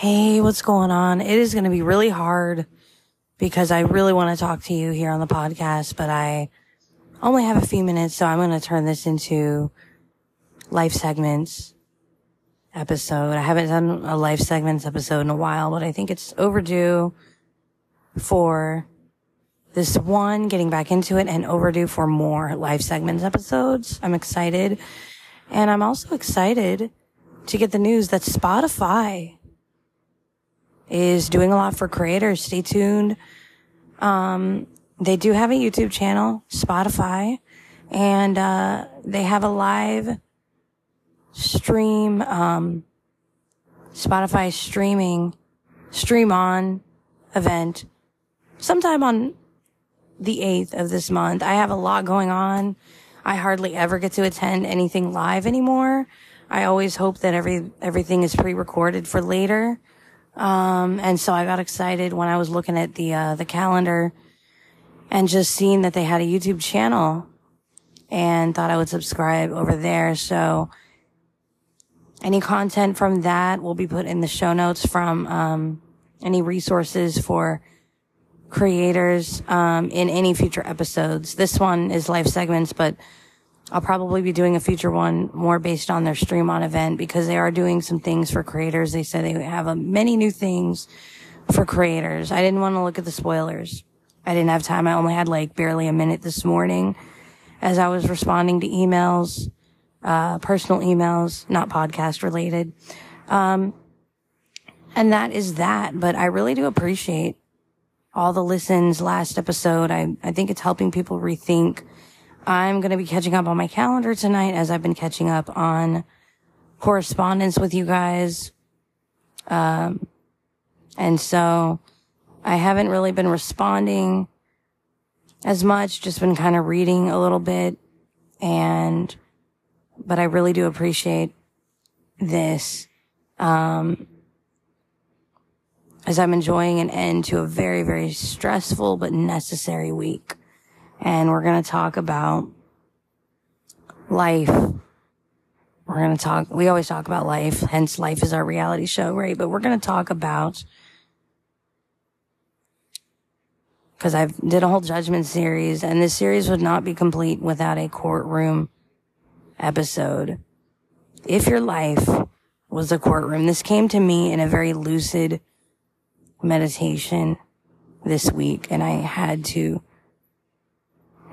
Hey, what's going on? It is going to be really hard because I really want to talk to you here on the podcast, but I only have a few minutes, so I'm going to turn this into life segments episode. I haven't done a life segments episode in a while, but I think it's overdue for this one, getting back into it and overdue for more life segments episodes. I'm excited. And I'm also excited to get the news that Spotify is doing a lot for creators. Stay tuned. Um, they do have a YouTube channel, Spotify, and, uh, they have a live stream, um, Spotify streaming, stream on event sometime on the 8th of this month. I have a lot going on. I hardly ever get to attend anything live anymore. I always hope that every, everything is pre-recorded for later. Um, and so I got excited when I was looking at the, uh, the calendar and just seeing that they had a YouTube channel and thought I would subscribe over there. So any content from that will be put in the show notes from, um, any resources for creators, um, in any future episodes. This one is live segments, but I'll probably be doing a future one more based on their stream on event because they are doing some things for creators. They said they have a, many new things for creators. I didn't want to look at the spoilers. I didn't have time. I only had like barely a minute this morning as I was responding to emails, uh, personal emails, not podcast related. Um, and that is that. But I really do appreciate all the listens last episode. I, I think it's helping people rethink I'm going to be catching up on my calendar tonight as I've been catching up on correspondence with you guys. Um, and so I haven't really been responding as much, just been kind of reading a little bit and, but I really do appreciate this. Um, as I'm enjoying an end to a very, very stressful but necessary week and we're going to talk about life. We're going to talk, we always talk about life, hence life is our reality show, right? But we're going to talk about, cause I did a whole judgment series and this series would not be complete without a courtroom episode. If your life was a courtroom, this came to me in a very lucid meditation this week and I had to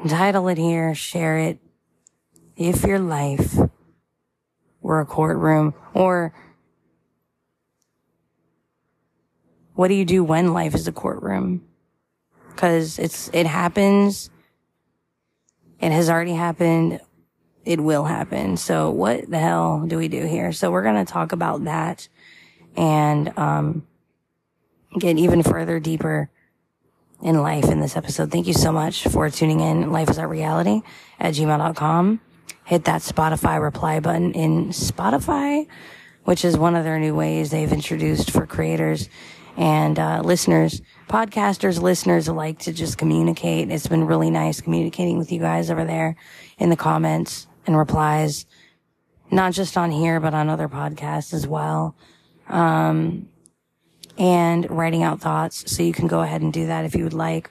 title it here, share it. If your life were a courtroom or what do you do when life is a courtroom? Cause it's, it happens. It has already happened. It will happen. So what the hell do we do here? So we're going to talk about that and, um, get even further deeper in life in this episode. Thank you so much for tuning in. Life is our reality at gmail.com. Hit that Spotify reply button in Spotify, which is one of their new ways they've introduced for creators and uh, listeners, podcasters, listeners alike to just communicate. It's been really nice communicating with you guys over there in the comments and replies, not just on here, but on other podcasts as well. Um, and writing out thoughts. So you can go ahead and do that if you would like.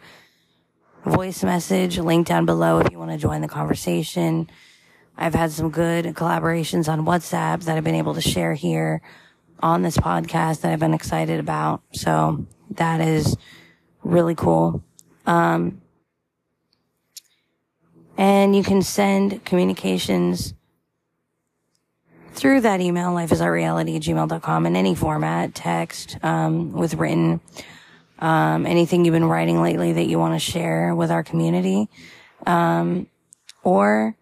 Voice message, link down below if you want to join the conversation. I've had some good collaborations on WhatsApp that I've been able to share here on this podcast that I've been excited about. So that is really cool. Um, and you can send communications through that email, life is our reality at gmail.com in any format, text, um, with written, um, anything you've been writing lately that you want to share with our community, um, or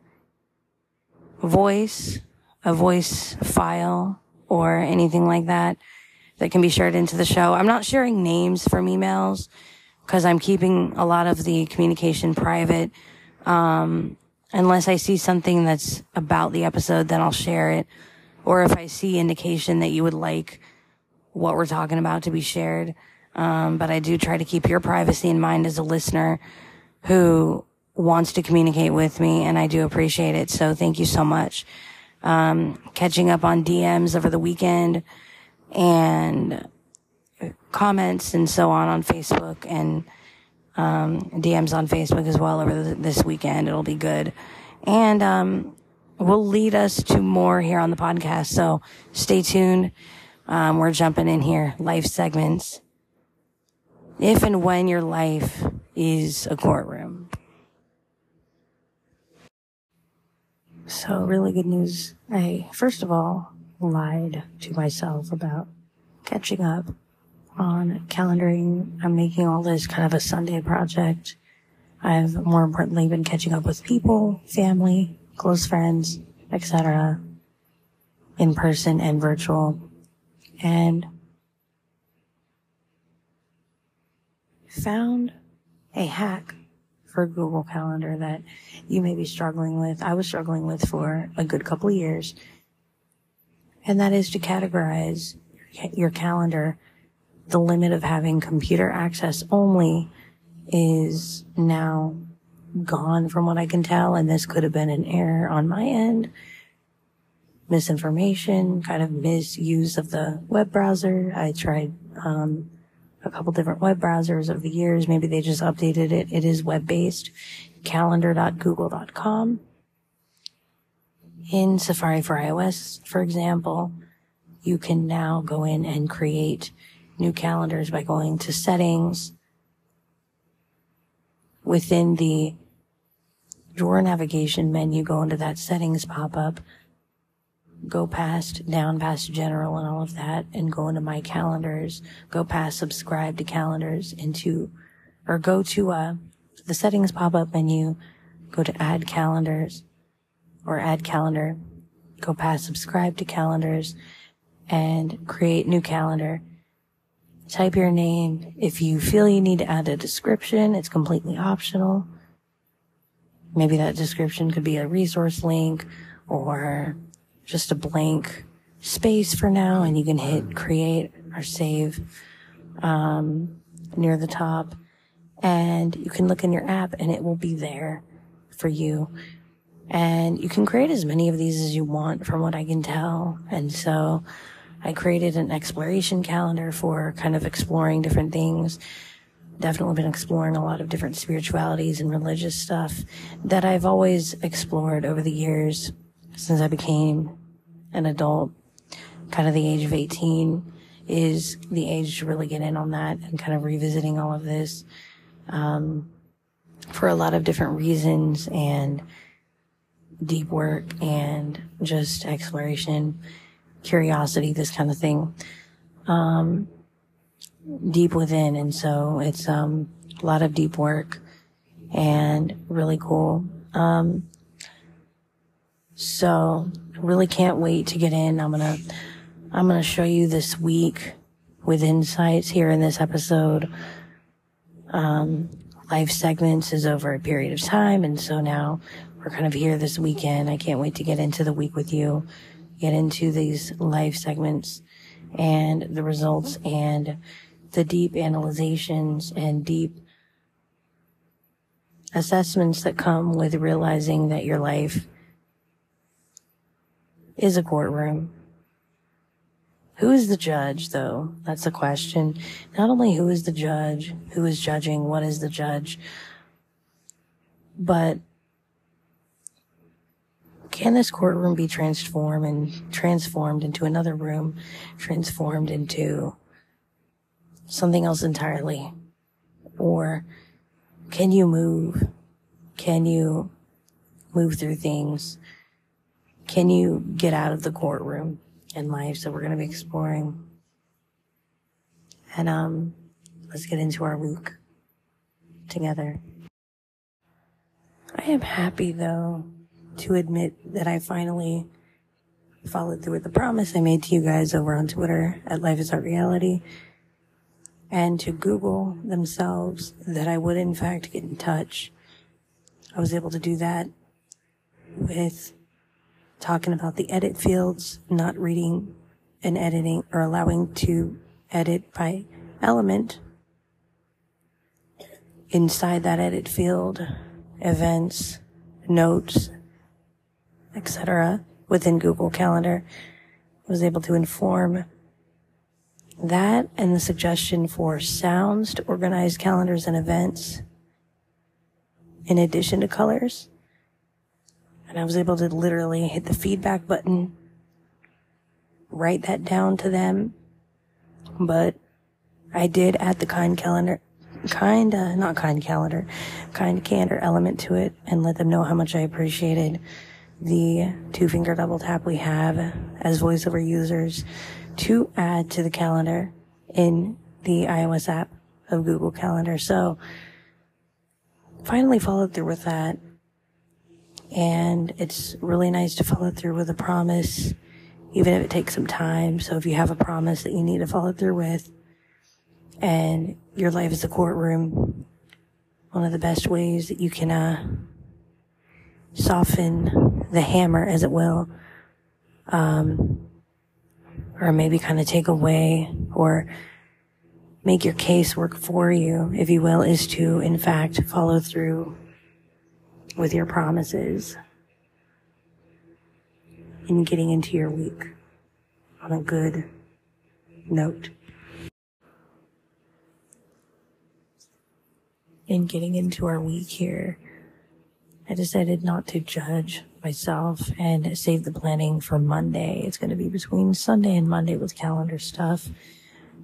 voice, a voice file or anything like that that can be shared into the show. I'm not sharing names from emails because I'm keeping a lot of the communication private. Um, unless I see something that's about the episode, then I'll share it. Or if I see indication that you would like what we're talking about to be shared. Um, but I do try to keep your privacy in mind as a listener who wants to communicate with me and I do appreciate it. So thank you so much. Um, catching up on DMs over the weekend and comments and so on on Facebook and um, DMs on Facebook as well over this weekend. It'll be good. And um, will lead us to more here on the podcast. So stay tuned. Um, we're jumping in here, life segments. If and when your life is a courtroom. So really good news. I, first of all, lied to myself about catching up on calendaring. I'm making all this kind of a Sunday project. I've more importantly been catching up with people, family, close friends, etc. in person and virtual. And found a hack for Google Calendar that you may be struggling with. I was struggling with for a good couple of years. And that is to categorize your calendar. The limit of having computer access only is now gone from what I can tell. And this could have been an error on my end. Misinformation, kind of misuse of the web browser. I tried, um, a couple different web browsers over the years. Maybe they just updated it. It is web based. Calendar.google.com. In Safari for iOS, for example, you can now go in and create new calendars by going to settings within the drawer navigation menu, go into that settings pop up, go past, down past general and all of that, and go into my calendars, go past subscribe to calendars into, or go to, uh, the settings pop up menu, go to add calendars or add calendar, go past subscribe to calendars and create new calendar. Type your name. If you feel you need to add a description, it's completely optional. Maybe that description could be a resource link or just a blank space for now and you can hit create or save um, near the top and you can look in your app and it will be there for you and you can create as many of these as you want from what I can tell and so I created an exploration calendar for kind of exploring different things. Definitely been exploring a lot of different spiritualities and religious stuff that I've always explored over the years since I became an adult, kind of the age of 18 is the age to really get in on that and kind of revisiting all of this, um, for a lot of different reasons and deep work and just exploration, curiosity, this kind of thing. Um, deep within. And so it's, um, a lot of deep work and really cool. Um, so really can't wait to get in. I'm going to, I'm going to show you this week with insights here in this episode. Um, life segments is over a period of time. And so now we're kind of here this weekend. I can't wait to get into the week with you, get into these life segments and the results and the deep analyzations and deep assessments that come with realizing that your life is a courtroom. Who is the judge, though? That's the question. Not only who is the judge, who is judging, what is the judge, but can this courtroom be transformed and transformed into another room, transformed into something else entirely? Or can you move? Can you move through things? Can you get out of the courtroom in life? So we're going to be exploring. And, um, let's get into our week together. I am happy though to admit that I finally followed through with the promise I made to you guys over on Twitter at Life is Our Reality and to Google themselves that I would in fact get in touch. I was able to do that with talking about the edit fields, not reading and editing or allowing to edit by element inside that edit field, events, notes, etc. within Google Calendar. I was able to inform that and the suggestion for sounds to organize calendars and events in addition to colors. And I was able to literally hit the feedback button, write that down to them. But I did add the kind calendar, kind, not kind calendar, kind candor element to it and let them know how much I appreciated the two finger double tap we have as voiceover users to add to the calendar in the iOS app of Google Calendar. So finally followed through with that. And it's really nice to follow through with a promise, even if it takes some time. So if you have a promise that you need to follow through with and your life is a courtroom, one of the best ways that you can, uh, soften the hammer, as it will, um, or maybe kind of take away or make your case work for you, if you will, is to, in fact, follow through with your promises in getting into your week on a good note. In getting into our week here, I decided not to judge myself and save the planning for Monday. It's going to be between Sunday and Monday with calendar stuff.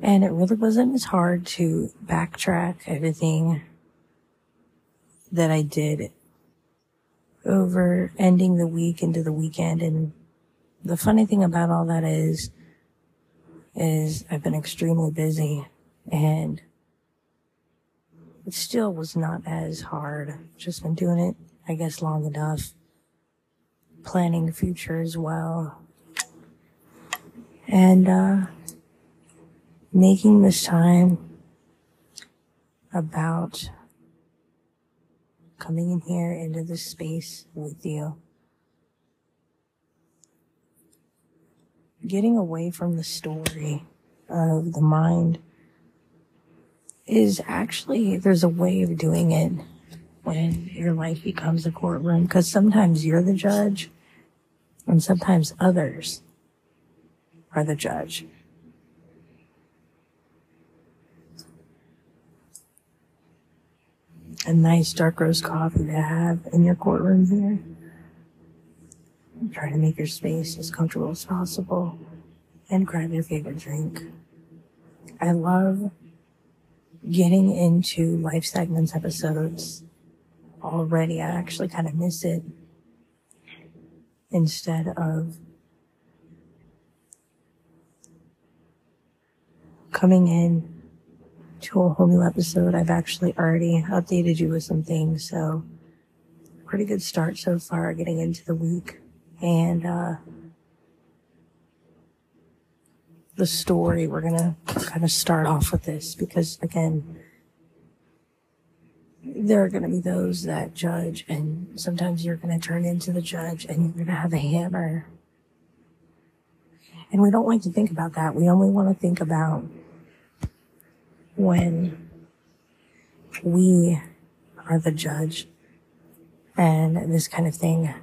And it really wasn't as hard to backtrack everything that I did over ending the week into the weekend. And the funny thing about all that is, is I've been extremely busy and it still was not as hard. Just been doing it I guess, long enough. Planning future as well. And, uh, making this time about coming in here into this space with you. Getting away from the story of the mind is actually, there's a way of doing it when your life becomes a courtroom because sometimes you're the judge and sometimes others are the judge. A nice dark roast coffee to have in your courtroom here. Try to make your space as comfortable as possible and grab your favorite drink. I love getting into life segments episodes already. I actually kind of miss it instead of coming in to a whole new episode. I've actually already updated you with some things. So pretty good start so far getting into the week and, uh, the story. We're going to kind of start off with this because again, there are going to be those that judge, and sometimes you're going to turn into the judge and you're going to have a hammer. And we don't like to think about that. We only want to think about when we are the judge and this kind of thing.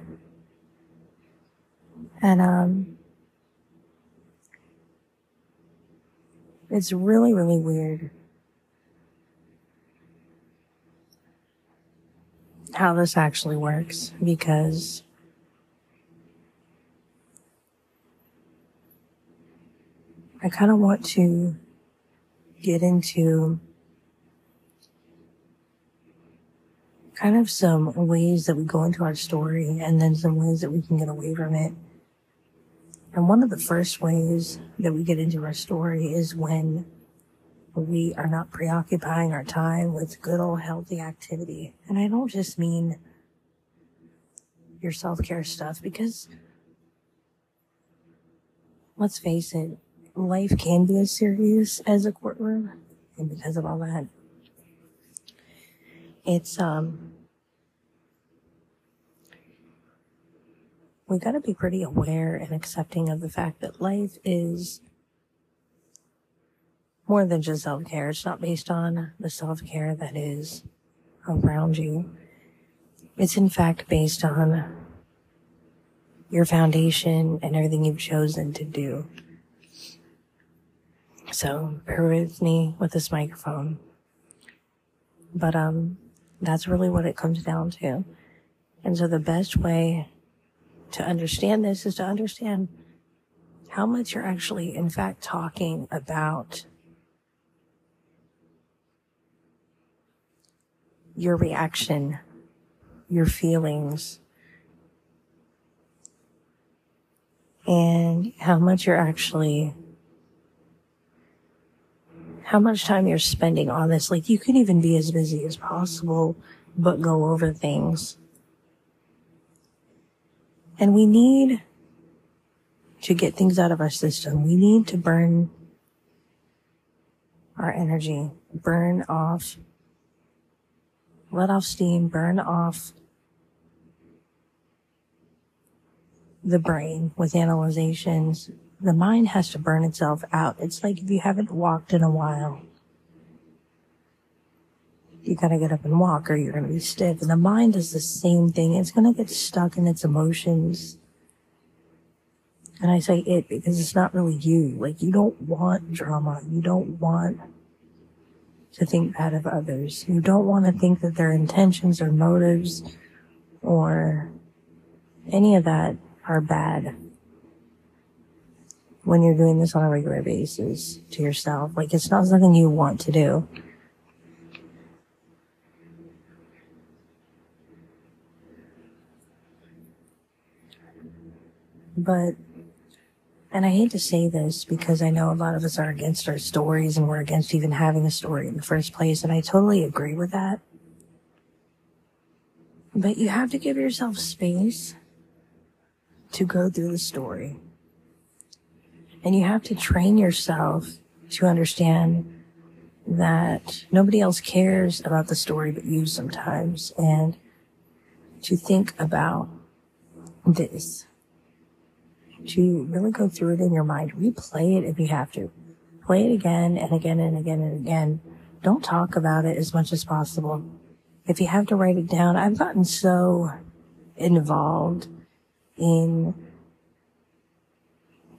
And, um, it's really, really weird how this actually works because I kind of want to get into kind of some ways that we go into our story and then some ways that we can get away from it. And one of the first ways that we get into our story is when we are not preoccupying our time with good old healthy activity. And I don't just mean your self care stuff because let's face it, life can be as serious as a courtroom. And because of all that, it's, um, we gotta be pretty aware and accepting of the fact that life is more than just self care. It's not based on the self care that is around you. It's in fact based on your foundation and everything you've chosen to do. So bear with me with this microphone. But, um, that's really what it comes down to. And so the best way to understand this is to understand how much you're actually, in fact, talking about your reaction, your feelings, and how much you're actually how much time you're spending on this. Like you can even be as busy as possible, but go over things. And we need to get things out of our system. We need to burn our energy, burn off, let off steam, burn off the brain with analyzations, the mind has to burn itself out. It's like if you haven't walked in a while, you gotta get up and walk or you're gonna be stiff. And the mind is the same thing. It's gonna get stuck in its emotions. And I say it because it's not really you. Like you don't want drama. You don't want to think bad of others. You don't want to think that their intentions or motives or any of that are bad when you're doing this on a regular basis to yourself. Like it's not something you want to do. But, and I hate to say this because I know a lot of us are against our stories and we're against even having a story in the first place. And I totally agree with that. But you have to give yourself space to go through the story. And you have to train yourself to understand that nobody else cares about the story but you sometimes and to think about this to really go through it in your mind. Replay it if you have to. Play it again and again and again and again. Don't talk about it as much as possible. If you have to write it down i've gotten so involved in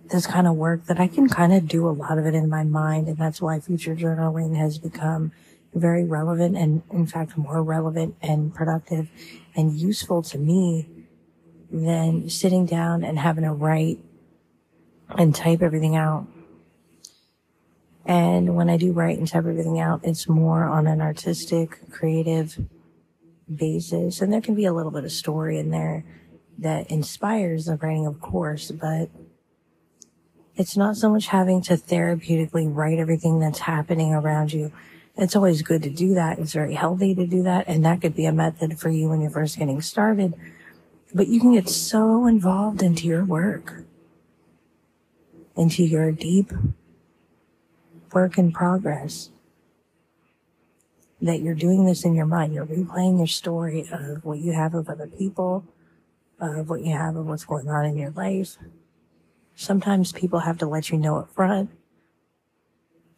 this kind of work that I can kind of do a lot of it in my mind. And that's why future journaling has become very relevant and in fact more relevant and productive and useful to me than sitting down and having to write and type everything out. And when I do write and type everything out, it's more on an artistic, creative basis. And there can be a little bit of story in there that inspires the writing, of course, but it's not so much having to therapeutically write everything that's happening around you. It's always good to do that. It's very healthy to do that. And that could be a method for you when you're first getting started. But you can get so involved into your work, into your deep work in progress that you're doing this in your mind. You're replaying your story of what you have of other people, of what you have of what's going on in your life Sometimes people have to let you know up front.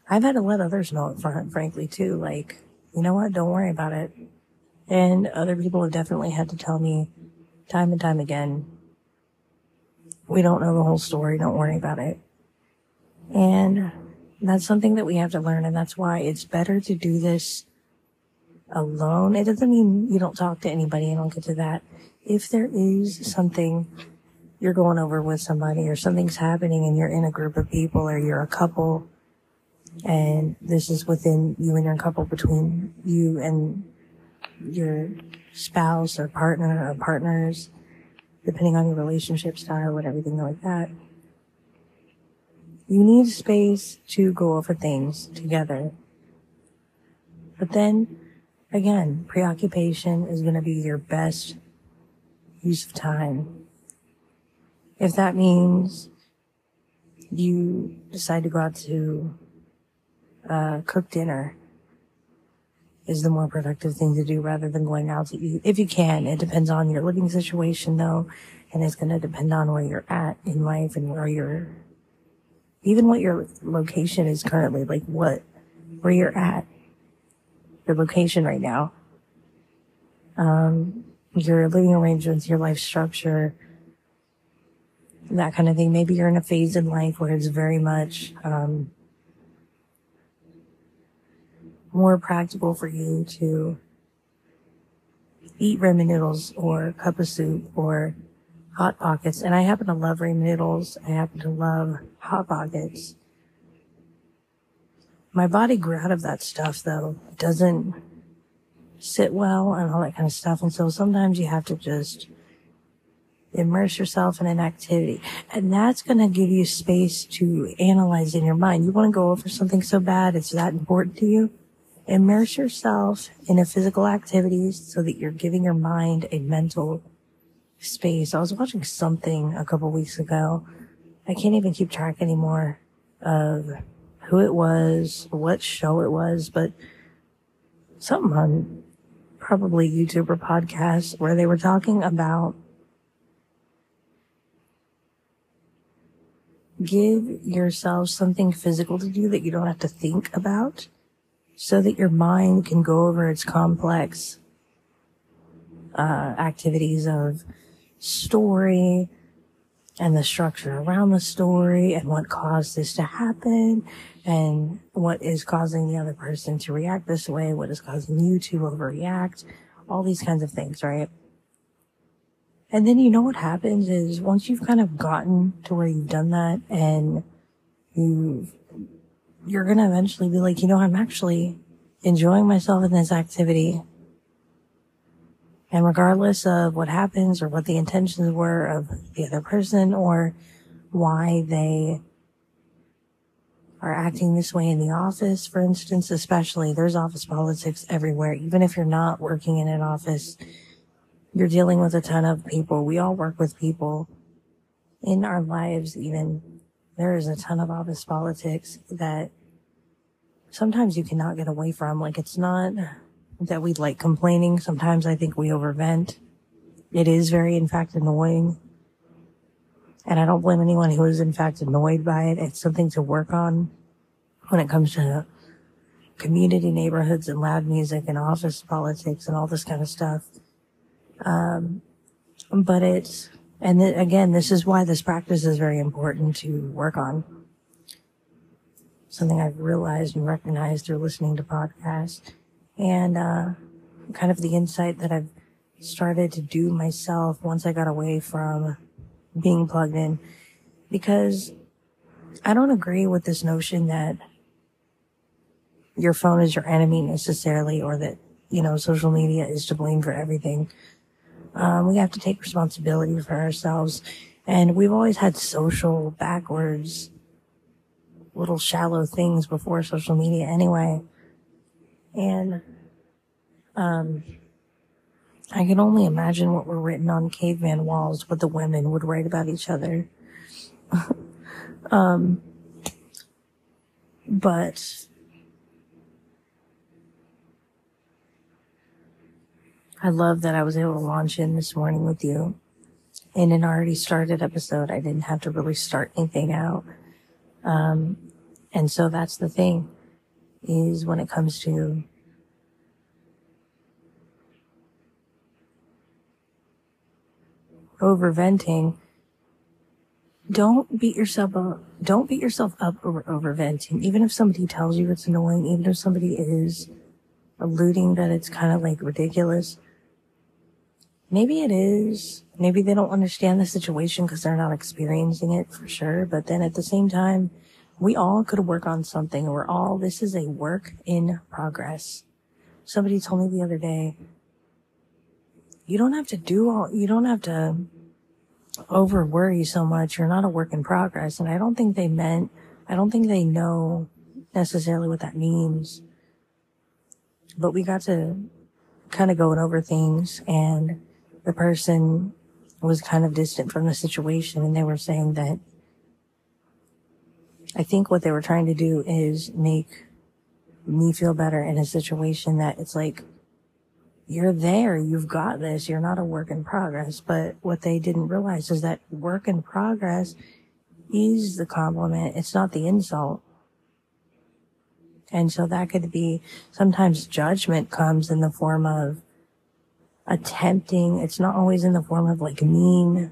I've had to let others know up front, frankly, too. Like, you know what? Don't worry about it. And other people have definitely had to tell me time and time again, we don't know the whole story. Don't worry about it. And that's something that we have to learn. And that's why it's better to do this alone. It doesn't mean you don't talk to anybody. And I don't get to that. If there is something you're going over with somebody or something's happening and you're in a group of people or you're a couple and this is within you and your couple between you and your spouse or partner or partners, depending on your relationship style and everything like that. You need space to go over things together. But then again, preoccupation is going to be your best use of time if that means you decide to go out to uh, cook dinner is the more productive thing to do rather than going out to eat. If you can, it depends on your living situation though, and it's going to depend on where you're at in life and where you're, even what your location is currently, like what, where you're at, your location right now, um, your living arrangements, your life structure, that kind of thing. Maybe you're in a phase in life where it's very much, um, more practical for you to eat ramen noodles or cup of soup or hot pockets. And I happen to love ramen noodles. I happen to love hot pockets. My body grew out of that stuff though. It doesn't sit well and all that kind of stuff. And so sometimes you have to just immerse yourself in an activity. And that's going to give you space to analyze in your mind. You want to go over something so bad. It's that important to you. Immerse yourself in a physical activity so that you're giving your mind a mental space. I was watching something a couple weeks ago. I can't even keep track anymore of who it was, what show it was, but something on probably YouTube or podcast where they were talking about give yourself something physical to do that you don't have to think about so that your mind can go over its complex uh, activities of story and the structure around the story and what caused this to happen and what is causing the other person to react this way, what is causing you to overreact, all these kinds of things, right? And then you know what happens is once you've kind of gotten to where you've done that and you you're going to eventually be like, you know, I'm actually enjoying myself in this activity. And regardless of what happens or what the intentions were of the other person or why they are acting this way in the office, for instance, especially there's office politics everywhere. Even if you're not working in an office, you're dealing with a ton of people. We all work with people in our lives, even there is a ton of office politics that sometimes you cannot get away from. Like it's not that we like complaining. Sometimes I think we overvent. It is very, in fact, annoying. And I don't blame anyone who is, in fact, annoyed by it. It's something to work on when it comes to community neighborhoods and loud music and office politics and all this kind of stuff. Um, but it's, and th- again, this is why this practice is very important to work on. Something I've realized and recognized through listening to podcasts and, uh, kind of the insight that I've started to do myself once I got away from being plugged in because I don't agree with this notion that your phone is your enemy necessarily or that, you know, social media is to blame for everything. Um, we have to take responsibility for ourselves. And we've always had social backwards, little shallow things before social media anyway. And, um, I can only imagine what were written on caveman walls, what the women would write about each other. um, but I love that I was able to launch in this morning with you in an already started episode. I didn't have to really start anything out. Um, and so that's the thing is when it comes to overventing, don't beat yourself up. Don't beat yourself up over overventing. Even if somebody tells you it's annoying, even if somebody is alluding that it's kind of like ridiculous, maybe it is. Maybe they don't understand the situation because they're not experiencing it for sure. But then at the same time, we all could work on something. We're all, this is a work in progress. Somebody told me the other day, you don't have to do all, you don't have to over worry so much. You're not a work in progress. And I don't think they meant, I don't think they know necessarily what that means. But we got to kind of going over things and the person was kind of distant from the situation and they were saying that I think what they were trying to do is make me feel better in a situation that it's like, you're there, you've got this, you're not a work in progress. But what they didn't realize is that work in progress is the compliment, it's not the insult. And so that could be sometimes judgment comes in the form of attempting, it's not always in the form of like mean,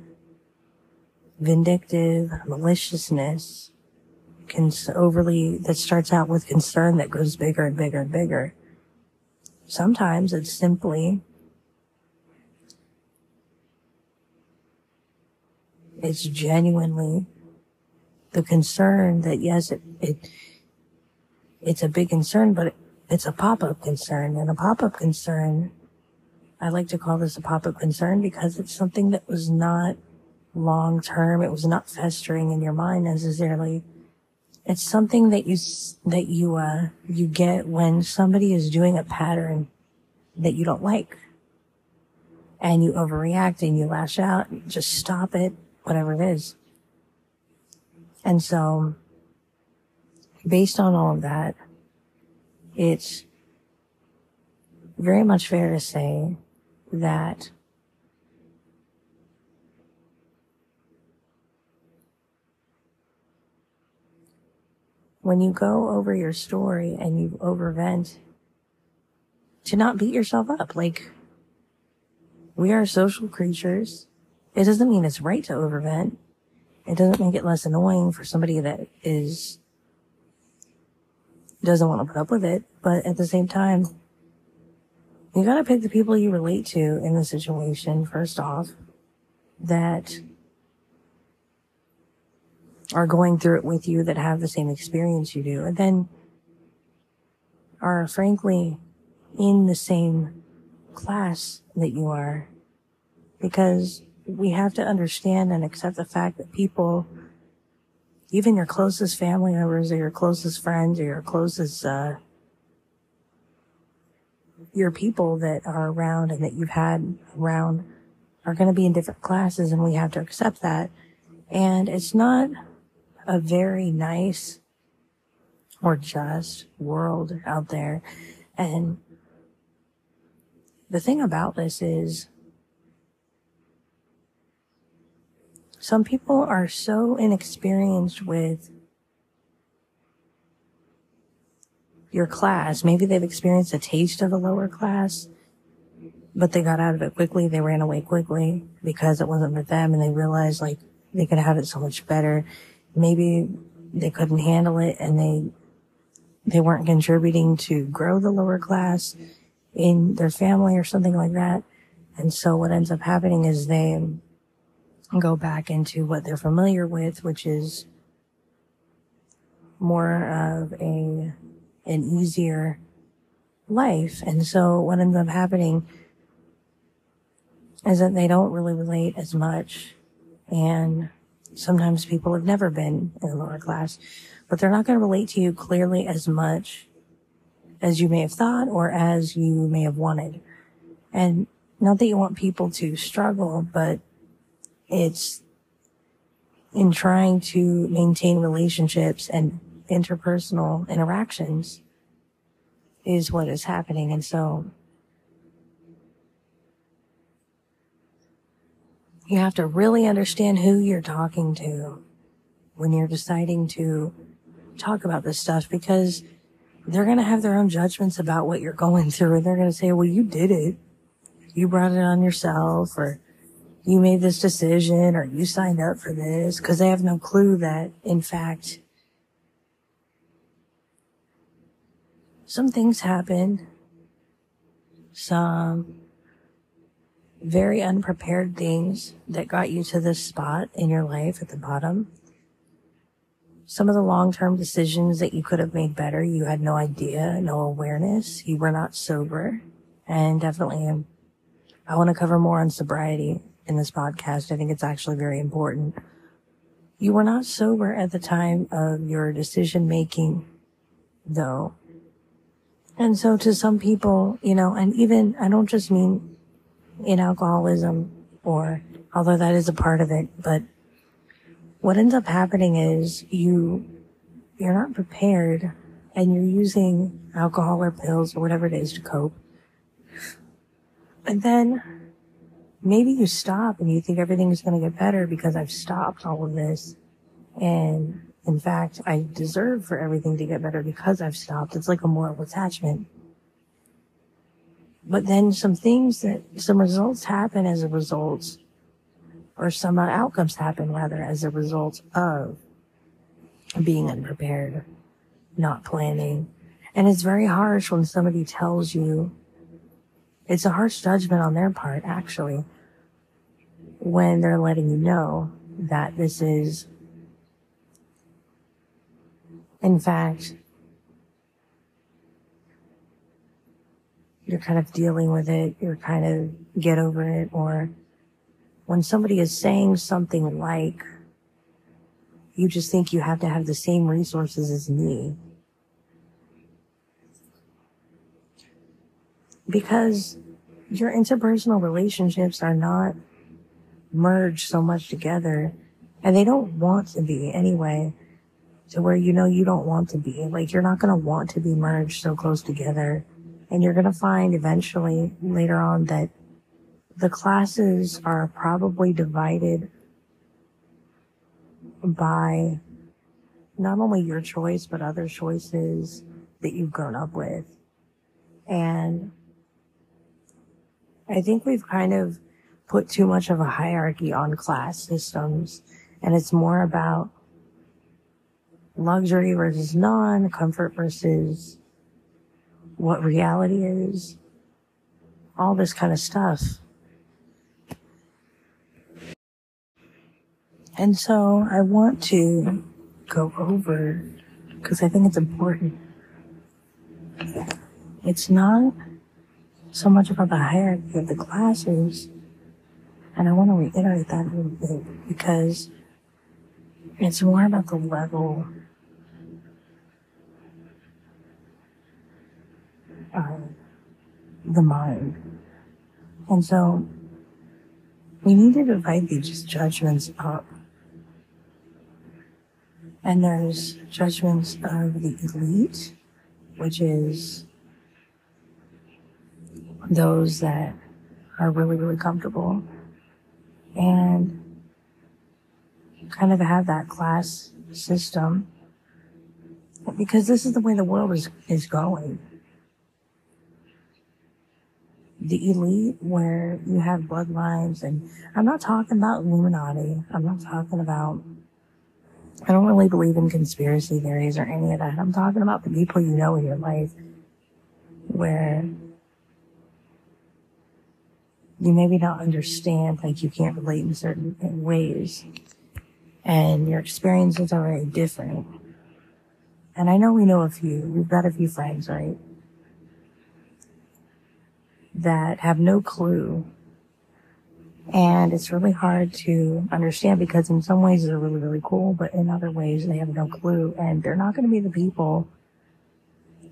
vindictive, maliciousness. cons- overly, that starts out with concern that goes bigger and bigger and bigger. Sometimes it's simply, it's genuinely the concern that yes, it, it, it's a big concern, but it's a pop-up concern and a pop-up concern. I like to call this a pop-up concern because it's something that was not long term. It was not festering in your mind necessarily. It's something that you, that you, uh, you get when somebody is doing a pattern that you don't like and you overreact and you lash out, just stop it, whatever it is. And so based on all of that, it's very much fair to say that when you go over your story and you overvent, to not beat yourself up. Like, we are social creatures. It doesn't mean it's right to overvent. It doesn't make it less annoying for somebody that is, doesn't want to put up with it. But at the same time, you gotta pick the people you relate to in the situation, first off, that are going through it with you that have the same experience you do. And then are frankly in the same class that you are. Because we have to understand and accept the fact that people, even your closest family members or your closest friends or your closest, uh, your people that are around and that you've had around are going to be in different classes and we have to accept that. And it's not a very nice or just world out there. And the thing about this is some people are so inexperienced with your class. Maybe they've experienced a taste of a lower class, but they got out of it quickly. They ran away quickly because it wasn't for them and they realized like they could have it so much better maybe they couldn't handle it and they they weren't contributing to grow the lower class in their family or something like that. And so what ends up happening is they go back into what they're familiar with, which is more of a an easier life. And so what ends up happening is that they don't really relate as much and Sometimes people have never been in the lower class, but they're not going to relate to you clearly as much as you may have thought or as you may have wanted. And not that you want people to struggle, but it's in trying to maintain relationships and interpersonal interactions is what is happening. And so You have to really understand who you're talking to when you're deciding to talk about this stuff because they're going to have their own judgments about what you're going through and they're going to say, well, you did it. You brought it on yourself or you made this decision or you signed up for this because they have no clue that in fact some things happen. Some very unprepared things that got you to this spot in your life at the bottom. Some of the long-term decisions that you could have made better, you had no idea, no awareness. You were not sober. And definitely, um, I want to cover more on sobriety in this podcast. I think it's actually very important. You were not sober at the time of your decision making, though. And so to some people, you know, and even, I don't just mean in alcoholism or although that is a part of it, but what ends up happening is you, you're not prepared and you're using alcohol or pills or whatever it is to cope. And then maybe you stop and you think everything is going to get better because I've stopped all of this. And in fact, I deserve for everything to get better because I've stopped. It's like a moral attachment. But then some things that, some results happen as a result, or some outcomes happen rather as a result of being unprepared, not planning. And it's very harsh when somebody tells you, it's a harsh judgment on their part, actually, when they're letting you know that this is, in fact, you're kind of dealing with it, you're kind of get over it, or when somebody is saying something like, you just think you have to have the same resources as me. Because your interpersonal relationships are not merged so much together and they don't want to be anyway to where you know you don't want to be. Like you're not going to want to be merged so close together. And you're going to find eventually later on that the classes are probably divided by not only your choice, but other choices that you've grown up with. And I think we've kind of put too much of a hierarchy on class systems and it's more about luxury versus non, comfort versus what reality is, all this kind of stuff. And so I want to go over, because I think it's important. It's not so much about the hierarchy of the classes, and I want to reiterate that a little bit, because it's more about the level of the mind. And so we need to divide these judgments up and there's judgments of the elite, which is those that are really, really comfortable and kind of have that class system because this is the way the world is, is going. The elite where you have bloodlines and I'm not talking about Illuminati. I'm not talking about I don't really believe in conspiracy theories or any of that. I'm talking about the people you know in your life where you maybe don't understand, like you can't relate in certain ways and your experiences are very different. And I know we know a few, we've got a few friends, right? That have no clue and it's really hard to understand because in some ways they're really, really cool, but in other ways they have no clue. And they're not going to be the people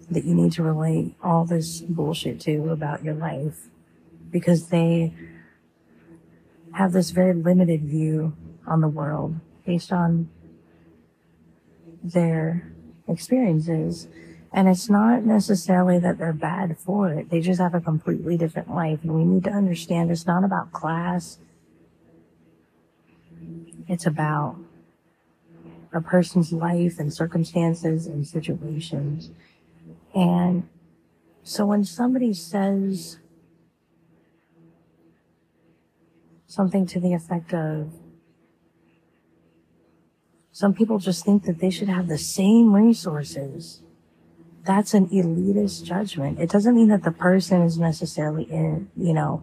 that you need to relate all this bullshit to about your life because they have this very limited view on the world based on their experiences. And it's not necessarily that they're bad for it. They just have a completely different life. And we need to understand it's not about class. It's about a person's life and circumstances and situations. And so when somebody says something to the effect of, some people just think that they should have the same resources that's an elitist mm-hmm. judgment. It doesn't mean that the person is necessarily in, you know,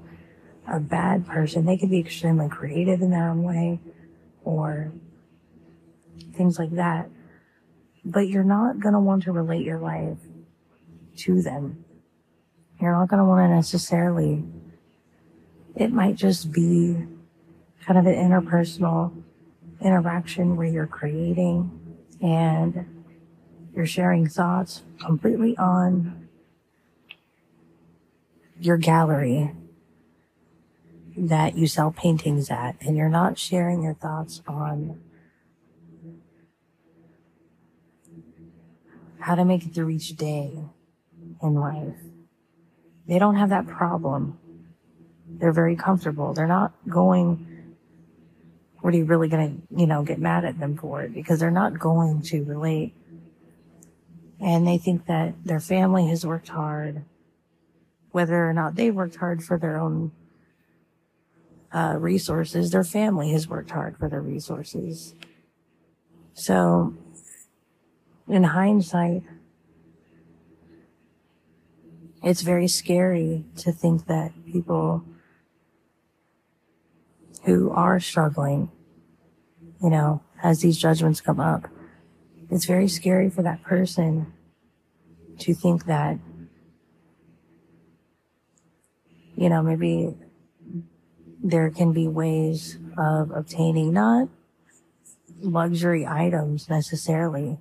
a bad person. They could be extremely creative in their own way or things like that. But you're not going to want to relate your life to them. You're not going to want to necessarily, it might just be kind of an interpersonal interaction where you're creating and you're sharing thoughts completely on your gallery that you sell paintings at, and you're not sharing your thoughts on how to make it through each day in life. They don't have that problem. They're very comfortable. They're not going, what are you really going to, you know, get mad at them for it? Because they're not going to relate and they think that their family has worked hard, whether or not they worked hard for their own uh, resources, their family has worked hard for their resources. So in hindsight, it's very scary to think that people who are struggling, you know, as these judgments come up, it's very scary for that person to think that, you know, maybe there can be ways of obtaining not luxury items necessarily,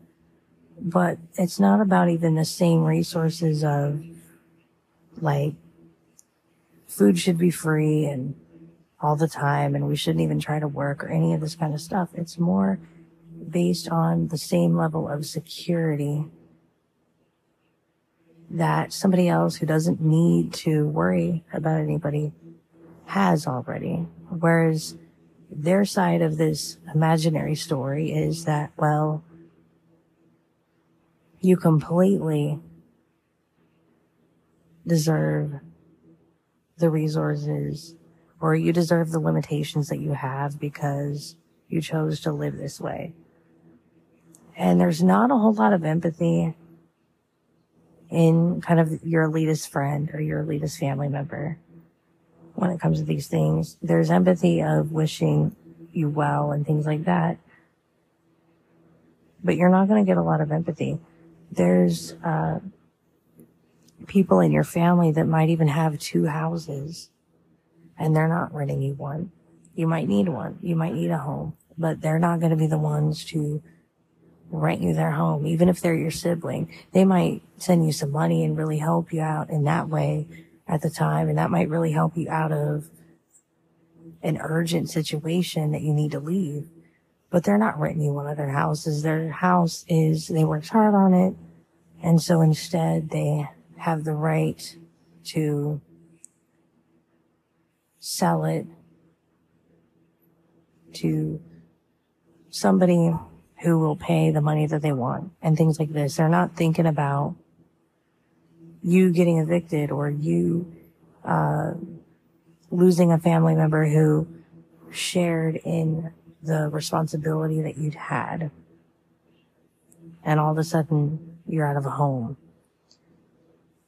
but it's not about even the same resources of like food should be free and all the time and we shouldn't even try to work or any of this kind of stuff. It's more based on the same level of security that somebody else who doesn't need to worry about anybody has already. Whereas their side of this imaginary story is that, well, you completely deserve the resources or you deserve the limitations that you have because you chose to live this way. And there's not a whole lot of empathy in kind of your elitist friend or your elitist family member when it comes to these things. There's empathy of wishing you well and things like that. But you're not going to get a lot of empathy. There's, uh, people in your family that might even have two houses and they're not renting you one. You might need one. You might need a home, but they're not going to be the ones to rent you their home. Even if they're your sibling, they might send you some money and really help you out in that way at the time. And that might really help you out of an urgent situation that you need to leave. But they're not renting you one of their houses. Their house is, they worked hard on it. And so instead they have the right to sell it to somebody who will pay the money that they want and things like this. They're not thinking about you getting evicted or you uh, losing a family member who shared in the responsibility that you'd had. And all of a sudden, you're out of a home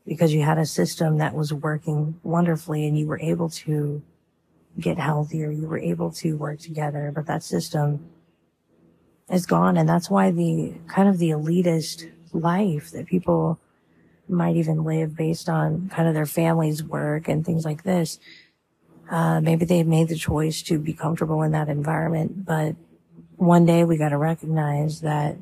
because you had a system that was working wonderfully and you were able to get healthier. You were able to work together, but that system is gone. And that's why the kind of the elitist life that people might even live based on kind of their family's work and things like this. Uh, maybe they've made the choice to be comfortable in that environment, but one day we got to recognize that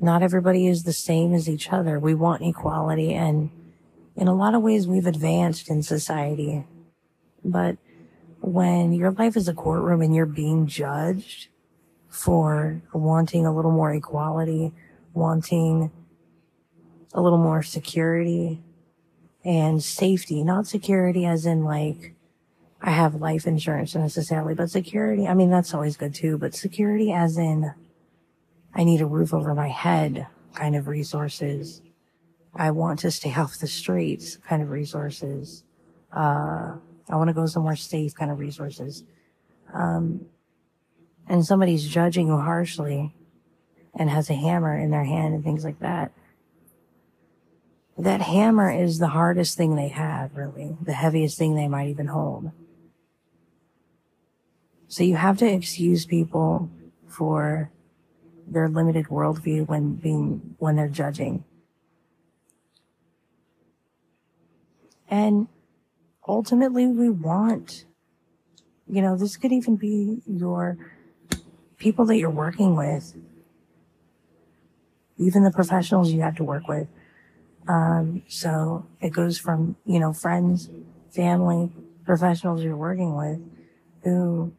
not everybody is the same as each other. We want equality and in a lot of ways we've advanced in society. But when your life is a courtroom and you're being judged for wanting a little more equality, wanting a little more security and safety, not security as in like, I have life insurance necessarily, but security, I mean, that's always good too, but security as in, I need a roof over my head kind of resources. I want to stay off the streets kind of resources. Uh, I want to go somewhere safe kind of resources. Um, and somebody's judging you harshly and has a hammer in their hand and things like that, that hammer is the hardest thing they have, really, the heaviest thing they might even hold. So you have to excuse people for their limited worldview when being, when they're judging. And ultimately we want, you know, this could even be your people that you're working with, even the professionals you have to work with. Um, so it goes from, you know, friends, family, professionals you're working with who,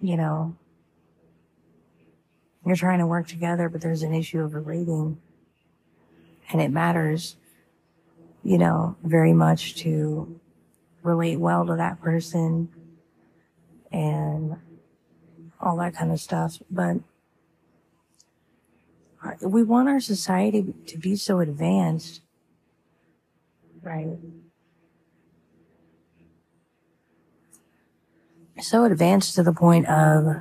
you know, you're trying to work together, but there's an issue of a relating and it matters, you know, very much to relate well to that person and all that kind of stuff. But we want our society to be so advanced, right? So advanced to the point of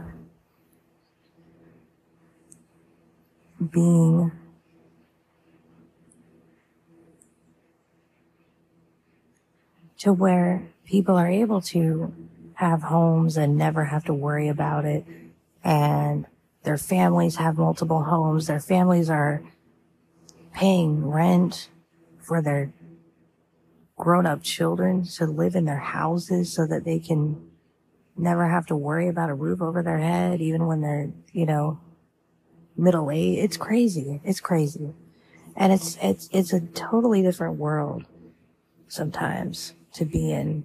being to where people are able to have homes and never have to worry about it. And their families have multiple homes. Their families are paying rent for their grown up children to live in their houses so that they can never have to worry about a roof over their head, even when they're, you know, middle age. It's crazy. It's crazy. And it's, it's, it's a totally different world sometimes to be in.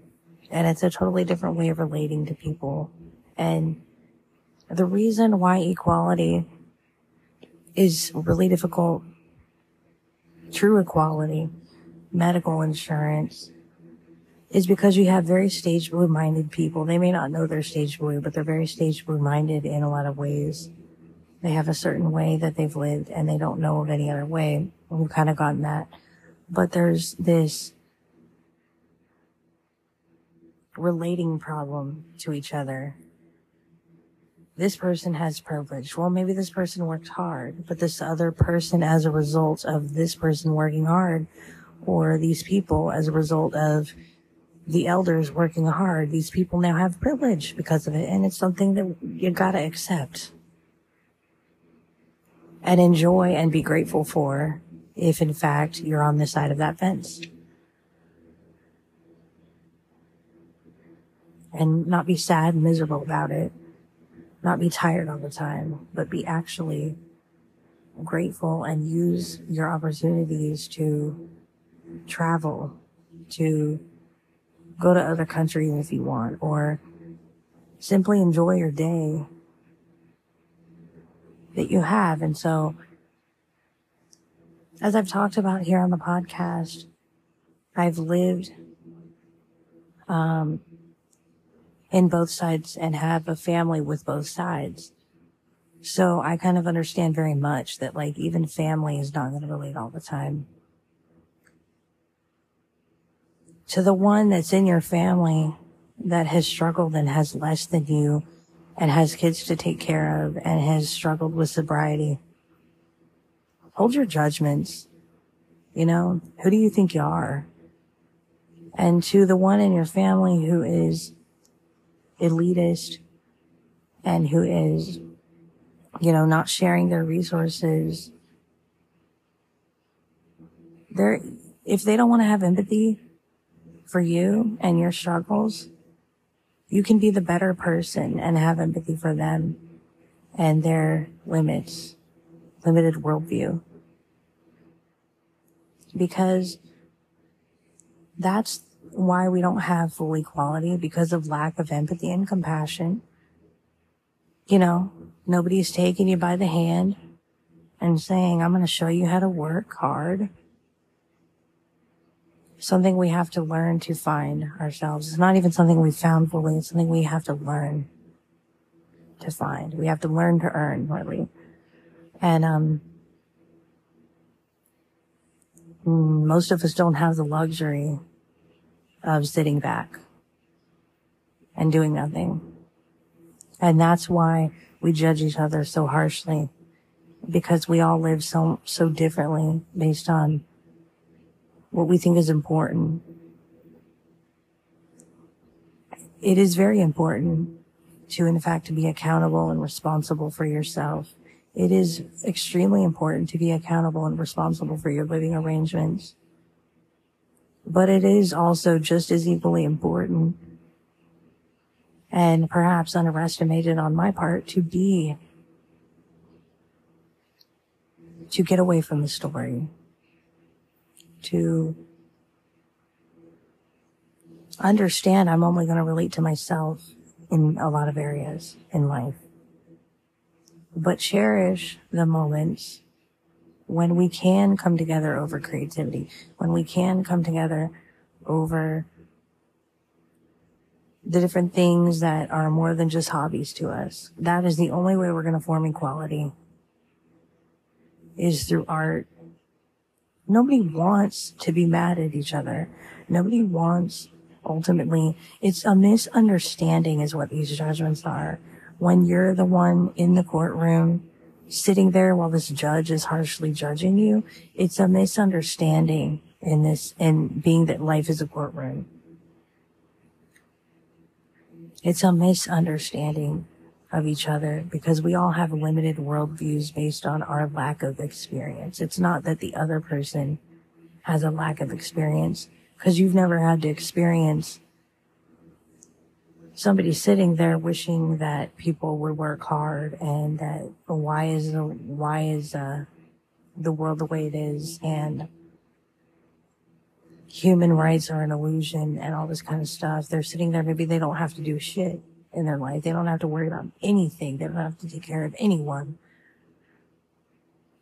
And it's a totally different way of relating to people. And the reason why equality is really difficult, true equality, medical insurance, is because you have very stage blue minded people. They may not know they're stage blue, but they're very stage blue minded in a lot of ways. They have a certain way that they've lived and they don't know of any other way. We've kind of gotten that. But there's this relating problem to each other. This person has privilege. Well, maybe this person worked hard, but this other person, as a result of this person working hard, or these people, as a result of the elders working hard, these people now have privilege because of it. And it's something that you gotta accept and enjoy and be grateful for if in fact you're on the side of that fence. And not be sad and miserable about it, not be tired all the time, but be actually grateful and use your opportunities to travel, to go to other countries if you want, or simply enjoy your day that you have. And so, as I've talked about here on the podcast, I've lived um, in both sides and have a family with both sides. So I kind of understand very much that like even family is not going to relate all the time. To the one that's in your family that has struggled and has less than you and has kids to take care of and has struggled with sobriety, hold your judgments. You know, who do you think you are? And to the one in your family who is elitist and who is, you know, not sharing their resources. They're, if they don't want to have empathy for you and your struggles, you can be the better person and have empathy for them and their limits, limited worldview. Because that's why we don't have full equality because of lack of empathy and compassion. You know, nobody's taking you by the hand and saying, I'm going to show you how to work hard. Something we have to learn to find ourselves. It's not even something we found fully. It's something we have to learn to find. We have to learn to earn, really. And, um, most of us don't have the luxury of sitting back and doing nothing. And that's why we judge each other so harshly because we all live so, so differently based on what we think is important. It is very important to, in fact, to be accountable and responsible for yourself. It is extremely important to be accountable and responsible for your living arrangements but it is also just as equally important and perhaps underestimated on my part to be to get away from the story to understand I'm only going to relate to myself in a lot of areas in life but cherish the moments when we can come together over creativity, when we can come together over the different things that are more than just hobbies to us. That is the only way we're going to form equality is through art. Nobody wants to be mad at each other. Nobody wants ultimately, it's a misunderstanding is what these judgments are. When you're the one in the courtroom sitting there while this judge is harshly judging you. It's a misunderstanding in this, and being that life is a courtroom. It's a misunderstanding of each other because we all have limited worldviews based on our lack of experience. It's not that the other person has a lack of experience because you've never had to experience somebody sitting there wishing that people would work hard and that why is the why is uh, the world the way it is and human rights are an illusion and all this kind of stuff. They're sitting there, maybe they don't have to do shit in their life. They don't have to worry about anything. They don't have to take care of anyone.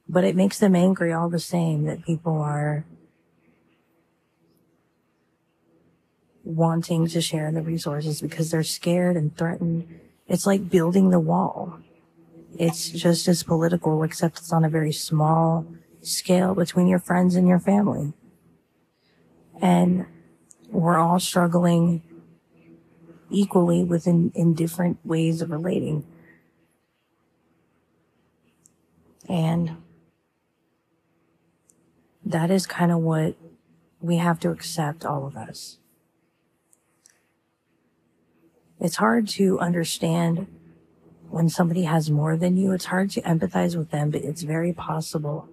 But it makes them angry all the same that people are wanting to share the resources because they're scared and threatened. It's like building the wall. It's just as political, except it's on a very small scale between your friends and your family. And we're all struggling equally within in different ways of relating. And that is kind of what we have to accept, all of us. It's hard to understand when somebody has more than you. It's hard to empathize with them, but it's very possible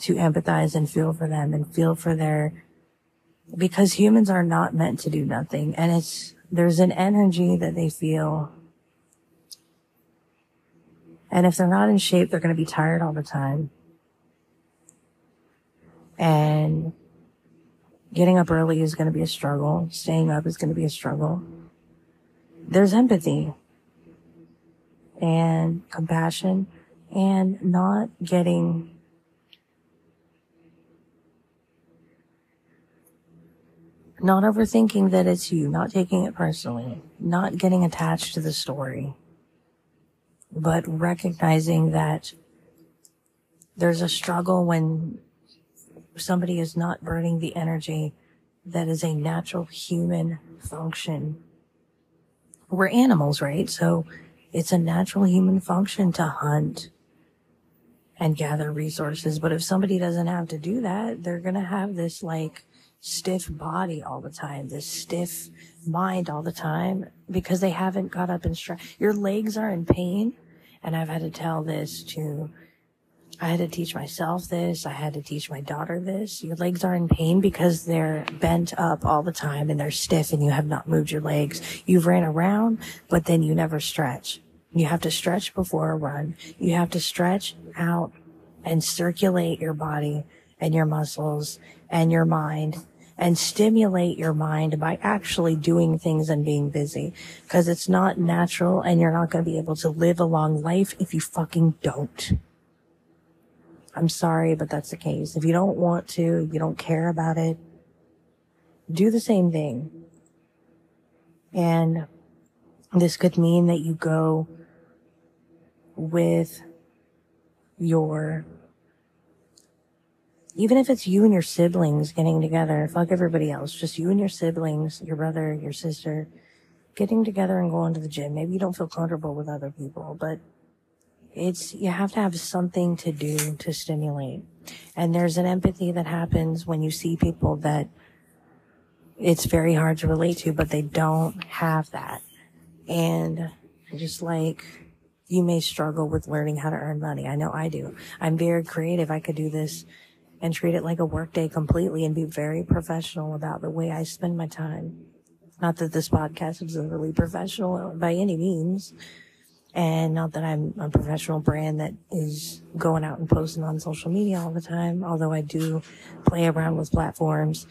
to empathize and feel for them and feel for their, because humans are not meant to do nothing. And it's, there's an energy that they feel. And if they're not in shape, they're going to be tired all the time. And getting up early is going to be a struggle. Staying up is going to be a struggle there's empathy and compassion and not getting not overthinking that it's you, not taking it personally, not getting attached to the story, but recognizing that there's a struggle when somebody is not burning the energy that is a natural human function we're animals, right? So it's a natural human function to hunt and gather resources. But if somebody doesn't have to do that, they're going to have this like stiff body all the time, this stiff mind all the time because they haven't got up and stretched. Your legs are in pain. And I've had to tell this to I had to teach myself this. I had to teach my daughter this. Your legs are in pain because they're bent up all the time and they're stiff and you have not moved your legs. You've ran around, but then you never stretch. You have to stretch before a run. You have to stretch out and circulate your body and your muscles and your mind and stimulate your mind by actually doing things and being busy because it's not natural and you're not going to be able to live a long life if you fucking don't. I'm sorry, but that's the case. If you don't want to, you don't care about it, do the same thing. And this could mean that you go with your, even if it's you and your siblings getting together, fuck everybody else, just you and your siblings, your brother, your sister, getting together and going to the gym. Maybe you don't feel comfortable with other people, but it's, you have to have something to do to stimulate. And there's an empathy that happens when you see people that it's very hard to relate to, but they don't have that. And just like you may struggle with learning how to earn money. I know I do. I'm very creative. I could do this and treat it like a workday completely and be very professional about the way I spend my time. Not that this podcast is really professional by any means, and not that I'm a professional brand that is going out and posting on social media all the time, although I do play around with platforms.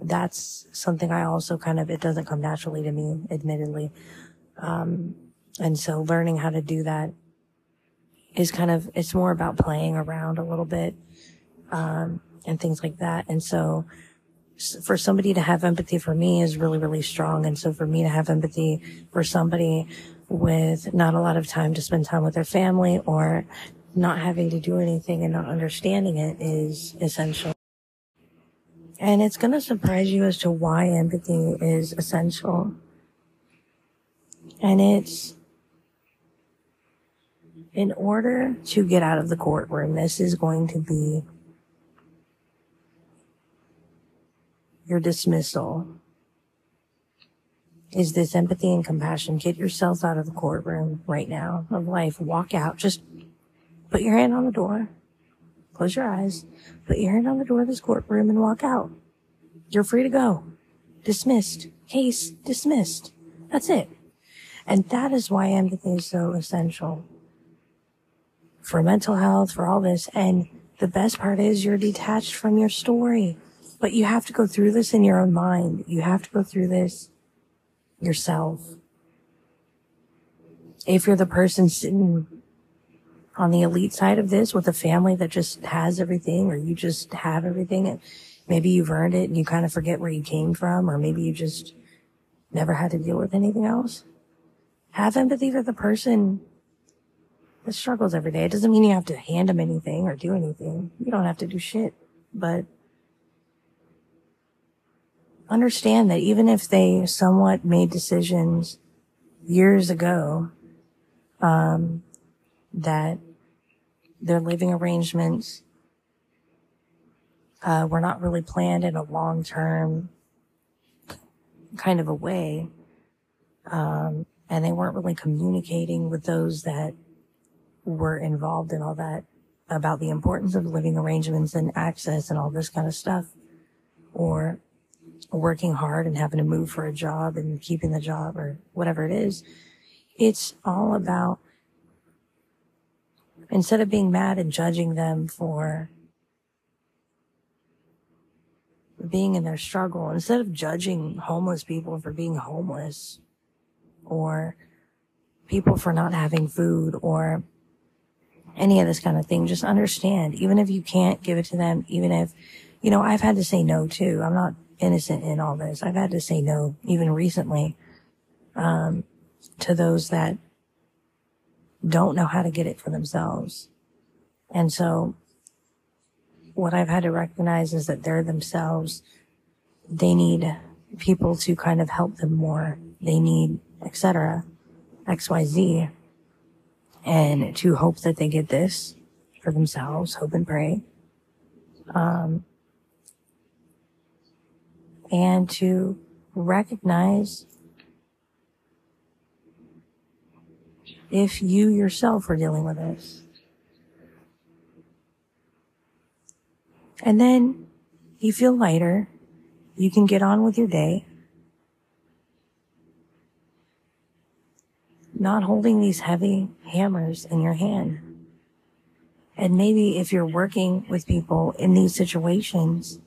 That's something I also kind of, it doesn't come naturally to me, admittedly. Um, and so learning how to do that is kind of, it's more about playing around a little bit, um, and things like that. And so for somebody to have empathy for me is really, really strong. And so for me to have empathy for somebody with not a lot of time to spend time with their family or not having to do anything and not understanding it is essential. And it's going to surprise you as to why empathy is essential. And it's, in order to get out of the courtroom, this is going to be your dismissal. Is this empathy and compassion? Get yourself out of the courtroom right now of life. Walk out. Just put your hand on the door. Close your eyes. Put your hand on the door of this courtroom and walk out. You're free to go. Dismissed. Case dismissed. That's it. And that is why empathy is so essential for mental health, for all this. And the best part is you're detached from your story, but you have to go through this in your own mind. You have to go through this yourself. If you're the person sitting on the elite side of this with a family that just has everything or you just have everything and maybe you've earned it and you kind of forget where you came from or maybe you just never had to deal with anything else. Have empathy for the person that struggles every day. It doesn't mean you have to hand them anything or do anything. You don't have to do shit, but understand that even if they somewhat made decisions years ago, um, that their living arrangements uh, were not really planned in a long term kind of a way. Um, and they weren't really communicating with those that were involved in all that about the importance of living arrangements and access and all this kind of stuff or working hard and having to move for a job and keeping the job or whatever it is. It's all about instead of being mad and judging them for being in their struggle, instead of judging homeless people for being homeless or people for not having food or any of this kind of thing, just understand, even if you can't give it to them, even if, you know, I've had to say no too. I'm not innocent in all this. I've had to say no, even recently, um, to those that don't know how to get it for themselves. And so what I've had to recognize is that they're themselves, they need people to kind of help them more. They need, etc. XYZ. And to hope that they get this for themselves, hope and pray. Um, and to recognize if you yourself are dealing with this. And then you feel lighter. You can get on with your day. Not holding these heavy hammers in your hand. And maybe if you're working with people in these situations,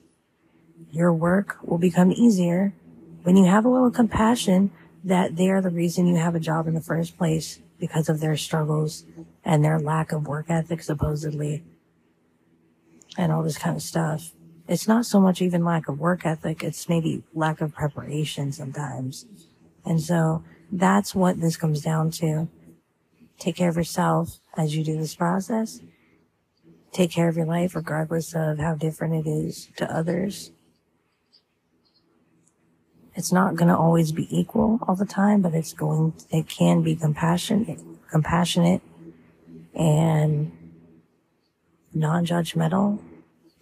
your work will become easier when you have a little compassion that they are the reason you have a job in the first place because of their struggles and their lack of work ethic, supposedly, and all this kind of stuff. It's not so much even lack of work ethic, it's maybe lack of preparation sometimes. And so that's what this comes down to. Take care of yourself as you do this process. Take care of your life regardless of how different it is to others it's not going to always be equal all the time, but it's going, it can be compassionate, compassionate and non-judgmental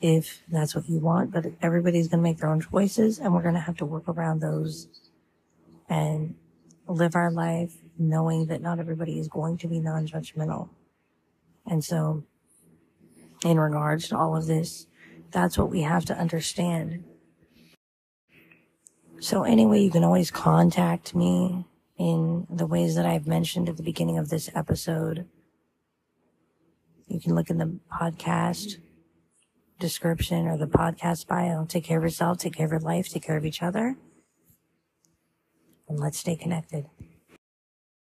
if that's what you want, but everybody's going to make their own choices and we're going to have to work around those and live our life knowing that not everybody is going to be non-judgmental. And so in regards to all of this, that's what we have to understand so anyway, you can always contact me in the ways that I've mentioned at the beginning of this episode. You can look in the podcast description or the podcast bio. Take care of yourself, take care of your life, take care of each other. And let's stay connected.